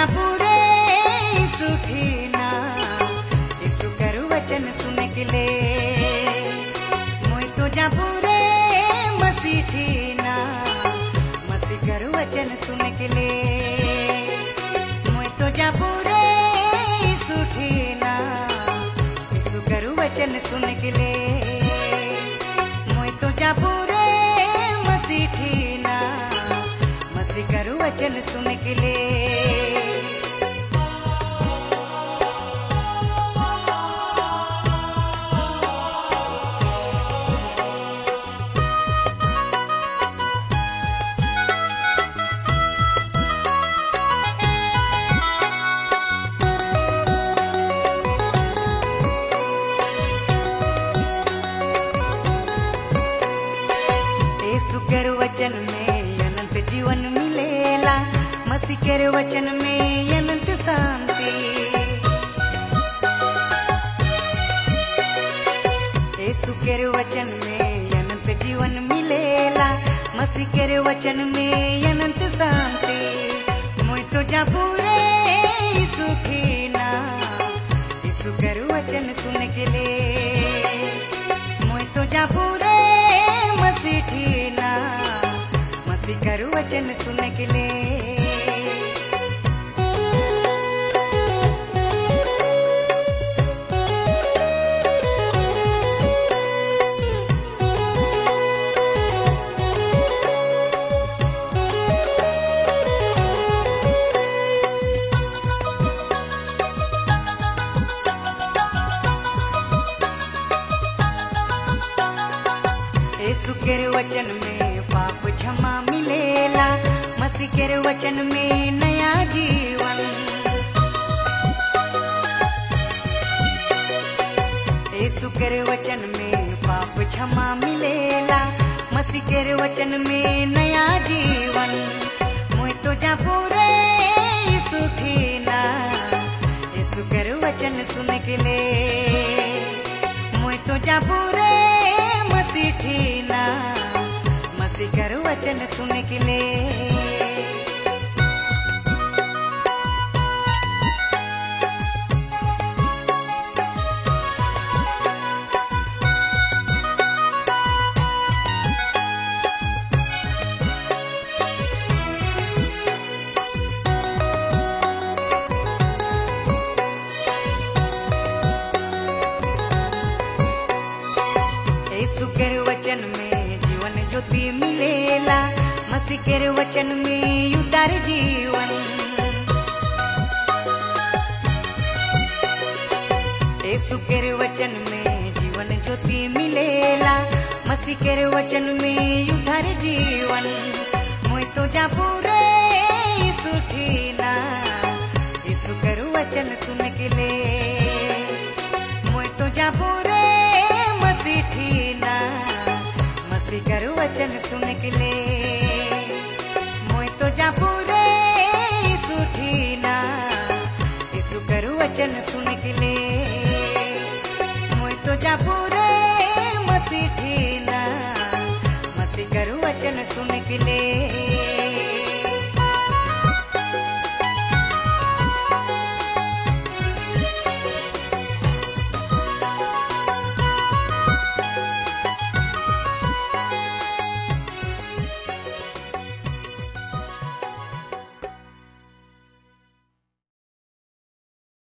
पूरे सुखीना। यीशु कर वचन सुन के ले। मुई तो जा पूरे मसीह ठीना मसीह कर वचन सुन के ले। मुई तो जा पूरे सुखीना। यीशु कर वचन सुन के ले। वचन सुन के ले। वचन में अनंत जीवन मिलेला मसीह के वचन में अनंत शांति। यीशु वचन में अनंत जीवन मिलेला मसीह के वचन में अनंत शांति। मोय तो जा पूरे सुखी ना यीशु के वचन सुन के ले। मोय तो जा पूरे मसीठी ना मसीह करू वचन सुन के ले। यीशु के वचन में पाप क्षमा मिलेला मसीह के वचन में नया जीवन। यीशु के वचन में पाप क्षमा मिलेला मसीह के वचन में नया जीवन। मोय तो जा पूरे सुखी ना यीशु के वचन सुन के ले। मोय तो जा पूरे मसीठी ना मसीह कर वचन सुन के ले मसीह के वचन में उदार जीवन। यीशु के वचन में जीवन ज्योति मिलेला। मसीह के वचन में उधार जीवन। मोय तो जा पूरे सुठी ना यीशु के वचन सुन के ले। मोय तो जा पूरे मसीठी ना मसीह कर वचन सुन के ले। कर वचन सुन के ले